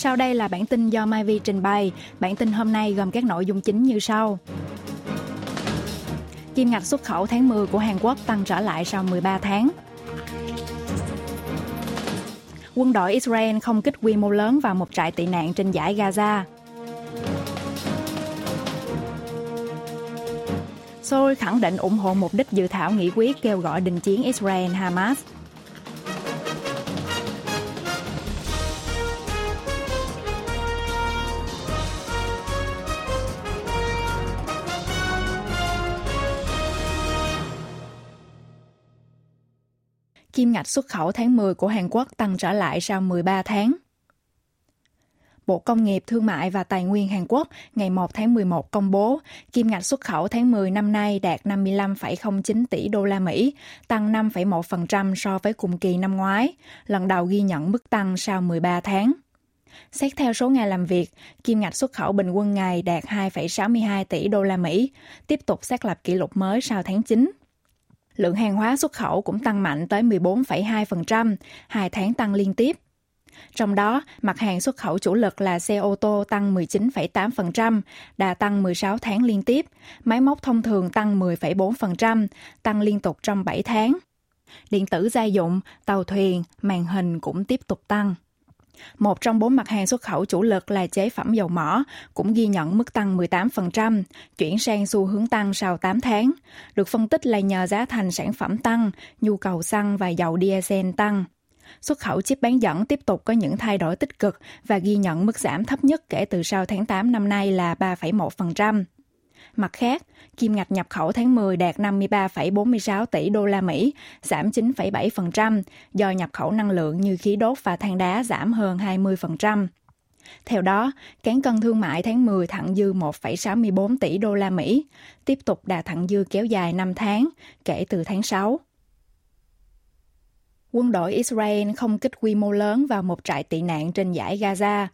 Sau đây là bản tin do Mai Vi trình bày. Bản tin hôm nay gồm các nội dung chính như sau. Kim ngạch xuất khẩu tháng 10 của Hàn Quốc tăng trở lại sau 13 tháng. Quân đội Israel không kích quy mô lớn vào một trại tị nạn trên giải Gaza. Seoul khẳng định ủng hộ mục đích dự thảo nghị quyết kêu gọi đình chiến Israel-Hamas. Kim ngạch xuất khẩu tháng 10 của Hàn Quốc tăng trở lại sau 13 tháng. Bộ Công nghiệp Thương mại và Tài nguyên Hàn Quốc ngày 1 tháng 11 công bố kim ngạch xuất khẩu tháng 10 năm nay đạt 55,09 tỷ đô la Mỹ, tăng 5,1% so với cùng kỳ năm ngoái, lần đầu ghi nhận mức tăng sau 13 tháng. Xét theo số ngày làm việc, kim ngạch xuất khẩu bình quân ngày đạt 2,62 tỷ đô la Mỹ, tiếp tục xác lập kỷ lục mới sau tháng 9 lượng hàng hóa xuất khẩu cũng tăng mạnh tới 14,2%, hai tháng tăng liên tiếp. Trong đó, mặt hàng xuất khẩu chủ lực là xe ô tô tăng 19,8%, đà tăng 16 tháng liên tiếp, máy móc thông thường tăng 10,4%, tăng liên tục trong 7 tháng. Điện tử gia dụng, tàu thuyền, màn hình cũng tiếp tục tăng. Một trong bốn mặt hàng xuất khẩu chủ lực là chế phẩm dầu mỏ, cũng ghi nhận mức tăng 18%, chuyển sang xu hướng tăng sau 8 tháng. Được phân tích là nhờ giá thành sản phẩm tăng, nhu cầu xăng và dầu diesel tăng. Xuất khẩu chip bán dẫn tiếp tục có những thay đổi tích cực và ghi nhận mức giảm thấp nhất kể từ sau tháng 8 năm nay là 3,1%. Mặt khác, kim ngạch nhập khẩu tháng 10 đạt 53,46 tỷ đô la Mỹ, giảm 9,7% do nhập khẩu năng lượng như khí đốt và than đá giảm hơn 20%. Theo đó, cán cân thương mại tháng 10 thặng dư 1,64 tỷ đô la Mỹ, tiếp tục đạt thặng dư kéo dài 5 tháng kể từ tháng 6. Quân đội Israel không kích quy mô lớn vào một trại tị nạn trên giải Gaza.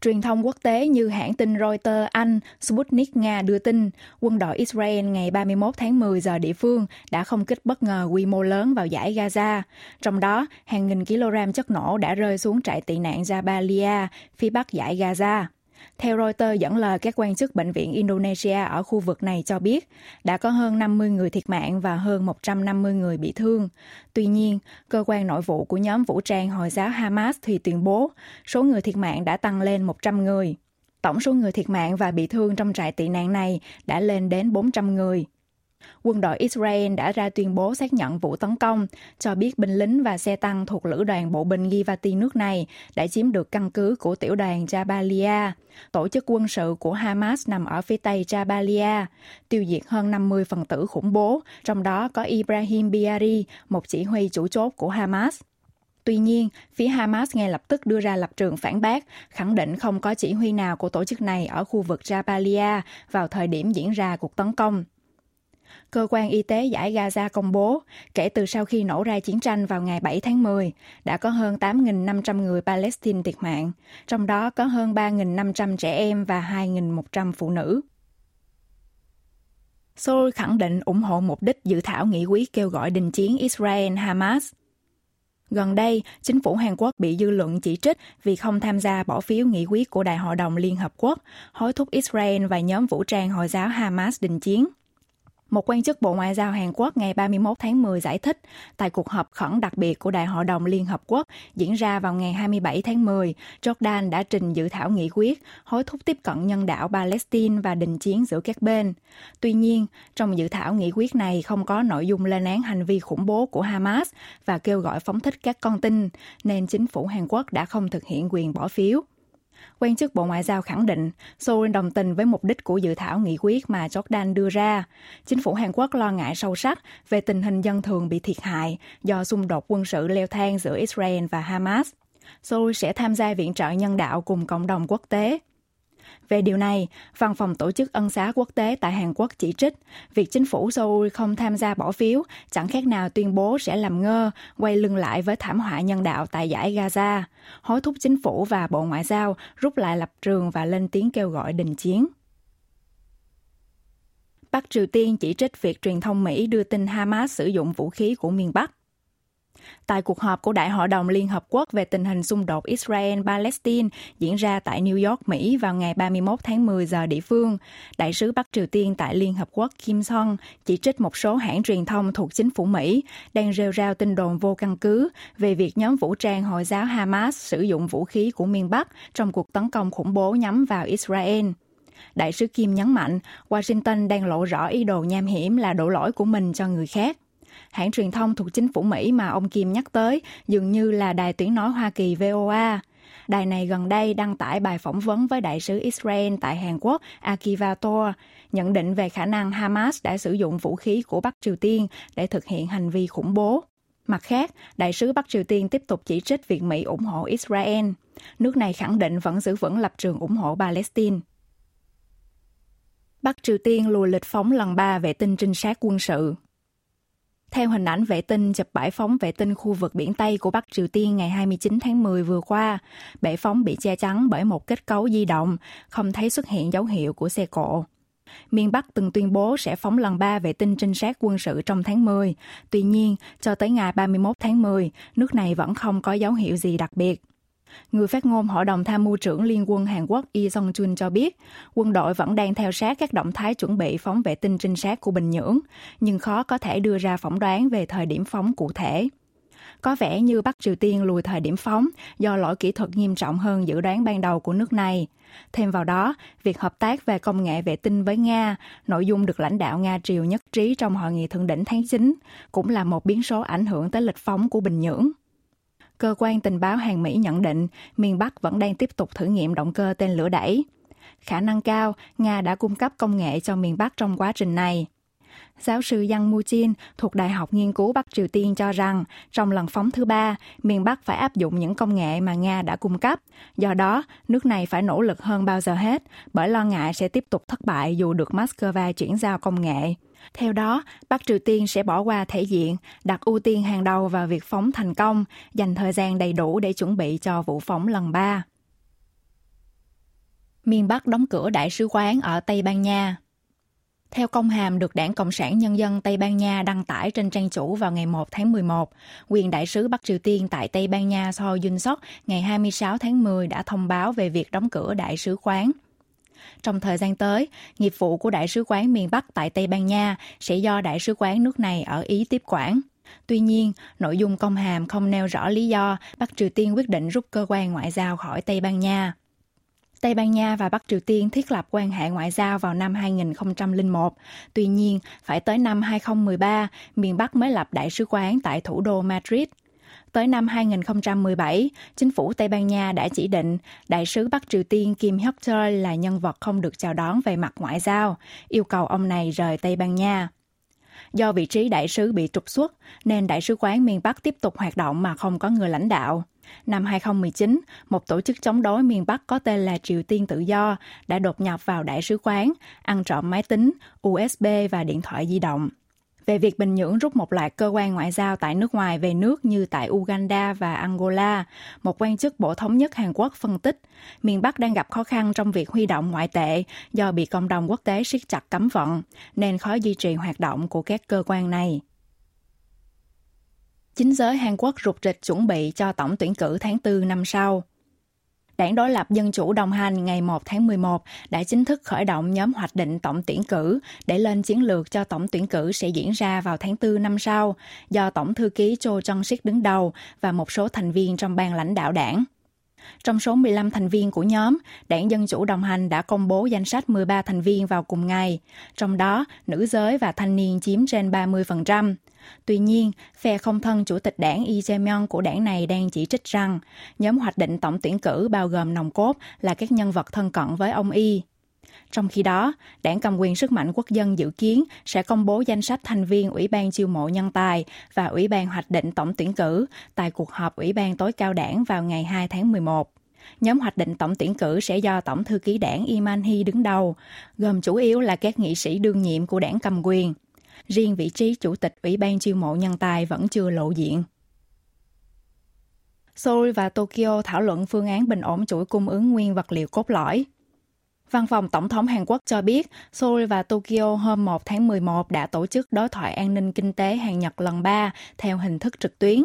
Truyền thông quốc tế như hãng tin Reuters Anh, Sputnik Nga đưa tin, quân đội Israel ngày 31 tháng 10 giờ địa phương đã không kích bất ngờ quy mô lớn vào giải Gaza. Trong đó, hàng nghìn kg chất nổ đã rơi xuống trại tị nạn Jabalia, phía bắc giải Gaza. Theo Reuters dẫn lời các quan chức bệnh viện Indonesia ở khu vực này cho biết, đã có hơn 50 người thiệt mạng và hơn 150 người bị thương. Tuy nhiên, cơ quan nội vụ của nhóm vũ trang Hồi giáo Hamas thì tuyên bố số người thiệt mạng đã tăng lên 100 người. Tổng số người thiệt mạng và bị thương trong trại tị nạn này đã lên đến 400 người. Quân đội Israel đã ra tuyên bố xác nhận vụ tấn công, cho biết binh lính và xe tăng thuộc lữ đoàn bộ binh Givati nước này đã chiếm được căn cứ của tiểu đoàn Jabalia, tổ chức quân sự của Hamas nằm ở phía tây Jabalia, tiêu diệt hơn 50 phần tử khủng bố, trong đó có Ibrahim Biari, một chỉ huy chủ chốt của Hamas. Tuy nhiên, phía Hamas ngay lập tức đưa ra lập trường phản bác, khẳng định không có chỉ huy nào của tổ chức này ở khu vực Jabalia vào thời điểm diễn ra cuộc tấn công. Cơ quan y tế giải Gaza công bố, kể từ sau khi nổ ra chiến tranh vào ngày 7 tháng 10, đã có hơn 8.500 người Palestine thiệt mạng, trong đó có hơn 3.500 trẻ em và 2.100 phụ nữ. Seoul khẳng định ủng hộ mục đích dự thảo nghị quyết kêu gọi đình chiến Israel-Hamas. Gần đây, chính phủ Hàn Quốc bị dư luận chỉ trích vì không tham gia bỏ phiếu nghị quyết của Đại hội đồng Liên Hợp Quốc, hối thúc Israel và nhóm vũ trang Hồi giáo Hamas đình chiến. Một quan chức Bộ Ngoại giao Hàn Quốc ngày 31 tháng 10 giải thích, tại cuộc họp khẩn đặc biệt của Đại hội đồng Liên Hợp Quốc diễn ra vào ngày 27 tháng 10, Jordan đã trình dự thảo nghị quyết hối thúc tiếp cận nhân đạo Palestine và đình chiến giữa các bên. Tuy nhiên, trong dự thảo nghị quyết này không có nội dung lên án hành vi khủng bố của Hamas và kêu gọi phóng thích các con tin, nên chính phủ Hàn Quốc đã không thực hiện quyền bỏ phiếu quan chức Bộ Ngoại giao khẳng định Seoul đồng tình với mục đích của dự thảo nghị quyết mà Jordan đưa ra. Chính phủ Hàn Quốc lo ngại sâu sắc về tình hình dân thường bị thiệt hại do xung đột quân sự leo thang giữa Israel và Hamas. Seoul sẽ tham gia viện trợ nhân đạo cùng cộng đồng quốc tế. Về điều này, Văn phòng Tổ chức Ân xá Quốc tế tại Hàn Quốc chỉ trích việc chính phủ Seoul không tham gia bỏ phiếu chẳng khác nào tuyên bố sẽ làm ngơ, quay lưng lại với thảm họa nhân đạo tại giải Gaza, hối thúc chính phủ và Bộ Ngoại giao rút lại lập trường và lên tiếng kêu gọi đình chiến. Bắc Triều Tiên chỉ trích việc truyền thông Mỹ đưa tin Hamas sử dụng vũ khí của miền Bắc. Tại cuộc họp của Đại hội đồng Liên Hợp Quốc về tình hình xung đột Israel-Palestine diễn ra tại New York, Mỹ vào ngày 31 tháng 10 giờ địa phương, Đại sứ Bắc Triều Tiên tại Liên Hợp Quốc Kim Song chỉ trích một số hãng truyền thông thuộc chính phủ Mỹ đang rêu rao tin đồn vô căn cứ về việc nhóm vũ trang Hồi giáo Hamas sử dụng vũ khí của miền Bắc trong cuộc tấn công khủng bố nhắm vào Israel. Đại sứ Kim nhấn mạnh Washington đang lộ rõ ý đồ nham hiểm là đổ lỗi của mình cho người khác. Hãng truyền thông thuộc chính phủ Mỹ mà ông Kim nhắc tới dường như là đài tiếng nói Hoa Kỳ VOA. Đài này gần đây đăng tải bài phỏng vấn với đại sứ Israel tại Hàn Quốc Akiva Tor, nhận định về khả năng Hamas đã sử dụng vũ khí của Bắc Triều Tiên để thực hiện hành vi khủng bố. Mặt khác, đại sứ Bắc Triều Tiên tiếp tục chỉ trích việc Mỹ ủng hộ Israel. Nước này khẳng định vẫn giữ vững lập trường ủng hộ Palestine. Bắc Triều Tiên lùi lịch phóng lần 3 vệ tinh trinh sát quân sự. Theo hình ảnh vệ tinh chụp bãi phóng vệ tinh khu vực biển Tây của Bắc Triều Tiên ngày 29 tháng 10 vừa qua, bãi phóng bị che chắn bởi một kết cấu di động, không thấy xuất hiện dấu hiệu của xe cộ. Miền Bắc từng tuyên bố sẽ phóng lần 3 vệ tinh trinh sát quân sự trong tháng 10. Tuy nhiên, cho tới ngày 31 tháng 10, nước này vẫn không có dấu hiệu gì đặc biệt. Người phát ngôn Hội đồng Tham mưu trưởng Liên quân Hàn Quốc Lee Song-chun cho biết, quân đội vẫn đang theo sát các động thái chuẩn bị phóng vệ tinh trinh sát của Bình Nhưỡng, nhưng khó có thể đưa ra phỏng đoán về thời điểm phóng cụ thể. Có vẻ như Bắc Triều Tiên lùi thời điểm phóng do lỗi kỹ thuật nghiêm trọng hơn dự đoán ban đầu của nước này. Thêm vào đó, việc hợp tác về công nghệ vệ tinh với Nga, nội dung được lãnh đạo Nga Triều nhất trí trong hội nghị thượng đỉnh tháng 9, cũng là một biến số ảnh hưởng tới lịch phóng của Bình Nhưỡng. Cơ quan tình báo hàng Mỹ nhận định miền Bắc vẫn đang tiếp tục thử nghiệm động cơ tên lửa đẩy. Khả năng cao, Nga đã cung cấp công nghệ cho miền Bắc trong quá trình này. Giáo sư Yang Mu-jin thuộc Đại học Nghiên cứu Bắc Triều Tiên cho rằng trong lần phóng thứ ba, miền Bắc phải áp dụng những công nghệ mà Nga đã cung cấp. Do đó, nước này phải nỗ lực hơn bao giờ hết bởi lo ngại sẽ tiếp tục thất bại dù được Moscow chuyển giao công nghệ. Theo đó, Bắc Triều Tiên sẽ bỏ qua thể diện, đặt ưu tiên hàng đầu vào việc phóng thành công, dành thời gian đầy đủ để chuẩn bị cho vụ phóng lần ba. Miền Bắc đóng cửa đại sứ quán ở Tây Ban Nha theo công hàm được Đảng Cộng sản Nhân dân Tây Ban Nha đăng tải trên trang chủ vào ngày 1 tháng 11, quyền đại sứ Bắc Triều Tiên tại Tây Ban Nha So Yun Sok ngày 26 tháng 10 đã thông báo về việc đóng cửa đại sứ quán. Trong thời gian tới, nghiệp vụ của Đại sứ quán miền Bắc tại Tây Ban Nha sẽ do Đại sứ quán nước này ở Ý tiếp quản. Tuy nhiên, nội dung công hàm không nêu rõ lý do Bắc Triều Tiên quyết định rút cơ quan ngoại giao khỏi Tây Ban Nha. Tây Ban Nha và Bắc Triều Tiên thiết lập quan hệ ngoại giao vào năm 2001. Tuy nhiên, phải tới năm 2013, miền Bắc mới lập đại sứ quán tại thủ đô Madrid. Tới năm 2017, chính phủ Tây Ban Nha đã chỉ định đại sứ Bắc Triều Tiên Kim Hyok Chol là nhân vật không được chào đón về mặt ngoại giao, yêu cầu ông này rời Tây Ban Nha. Do vị trí đại sứ bị trục xuất, nên đại sứ quán miền Bắc tiếp tục hoạt động mà không có người lãnh đạo. Năm 2019, một tổ chức chống đối miền Bắc có tên là Triều Tiên Tự Do đã đột nhập vào đại sứ quán, ăn trộm máy tính, USB và điện thoại di động về việc Bình Nhưỡng rút một loạt cơ quan ngoại giao tại nước ngoài về nước như tại Uganda và Angola. Một quan chức Bộ Thống nhất Hàn Quốc phân tích, miền Bắc đang gặp khó khăn trong việc huy động ngoại tệ do bị cộng đồng quốc tế siết chặt cấm vận, nên khó duy trì hoạt động của các cơ quan này. Chính giới Hàn Quốc rụt rịch chuẩn bị cho tổng tuyển cử tháng 4 năm sau. Đảng đối lập Dân chủ đồng hành ngày 1 tháng 11 đã chính thức khởi động nhóm hoạch định tổng tuyển cử để lên chiến lược cho tổng tuyển cử sẽ diễn ra vào tháng 4 năm sau, do Tổng thư ký Cho Trân Sik đứng đầu và một số thành viên trong ban lãnh đạo đảng. Trong số 15 thành viên của nhóm, Đảng Dân Chủ Đồng Hành đã công bố danh sách 13 thành viên vào cùng ngày, trong đó nữ giới và thanh niên chiếm trên 30%. Tuy nhiên, phe không thân chủ tịch đảng Lee Jae-myung của đảng này đang chỉ trích rằng nhóm hoạch định tổng tuyển cử bao gồm nòng cốt là các nhân vật thân cận với ông Y. Trong khi đó, đảng cầm quyền sức mạnh quốc dân dự kiến sẽ công bố danh sách thành viên Ủy ban chiêu mộ nhân tài và Ủy ban hoạch định tổng tuyển cử tại cuộc họp Ủy ban tối cao đảng vào ngày 2 tháng 11. Nhóm hoạch định tổng tuyển cử sẽ do Tổng thư ký đảng Iman Hy đứng đầu, gồm chủ yếu là các nghị sĩ đương nhiệm của đảng cầm quyền. Riêng vị trí chủ tịch Ủy ban chiêu mộ nhân tài vẫn chưa lộ diện. Seoul và Tokyo thảo luận phương án bình ổn chuỗi cung ứng nguyên vật liệu cốt lõi. Văn phòng Tổng thống Hàn Quốc cho biết, Seoul và Tokyo hôm 1 tháng 11 đã tổ chức đối thoại an ninh kinh tế Hàn Nhật lần 3 theo hình thức trực tuyến.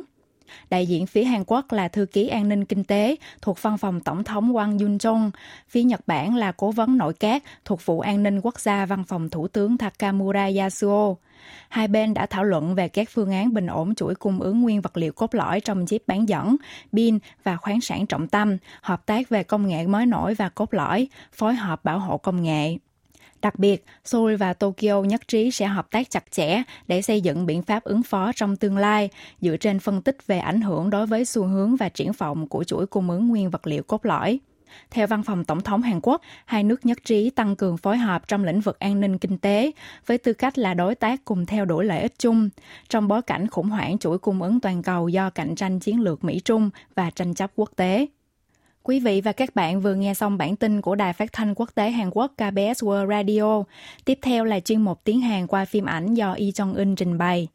Đại diện phía Hàn Quốc là thư ký an ninh kinh tế thuộc văn phòng Tổng thống Wang Yun-jong. Phía Nhật Bản là cố vấn nội các thuộc vụ an ninh quốc gia văn phòng Thủ tướng Takamura Yasuo. Hai bên đã thảo luận về các phương án bình ổn chuỗi cung ứng nguyên vật liệu cốt lõi trong chip bán dẫn, pin và khoáng sản trọng tâm, hợp tác về công nghệ mới nổi và cốt lõi, phối hợp bảo hộ công nghệ. Đặc biệt, Seoul và Tokyo nhất trí sẽ hợp tác chặt chẽ để xây dựng biện pháp ứng phó trong tương lai, dựa trên phân tích về ảnh hưởng đối với xu hướng và triển vọng của chuỗi cung ứng nguyên vật liệu cốt lõi. Theo văn phòng Tổng thống Hàn Quốc, hai nước nhất trí tăng cường phối hợp trong lĩnh vực an ninh kinh tế với tư cách là đối tác cùng theo đuổi lợi ích chung trong bối cảnh khủng hoảng chuỗi cung ứng toàn cầu do cạnh tranh chiến lược Mỹ-Trung và tranh chấp quốc tế. Quý vị và các bạn vừa nghe xong bản tin của Đài Phát thanh Quốc tế Hàn Quốc KBS World Radio. Tiếp theo là chuyên mục tiếng Hàn qua phim ảnh do Y Jong Un trình bày.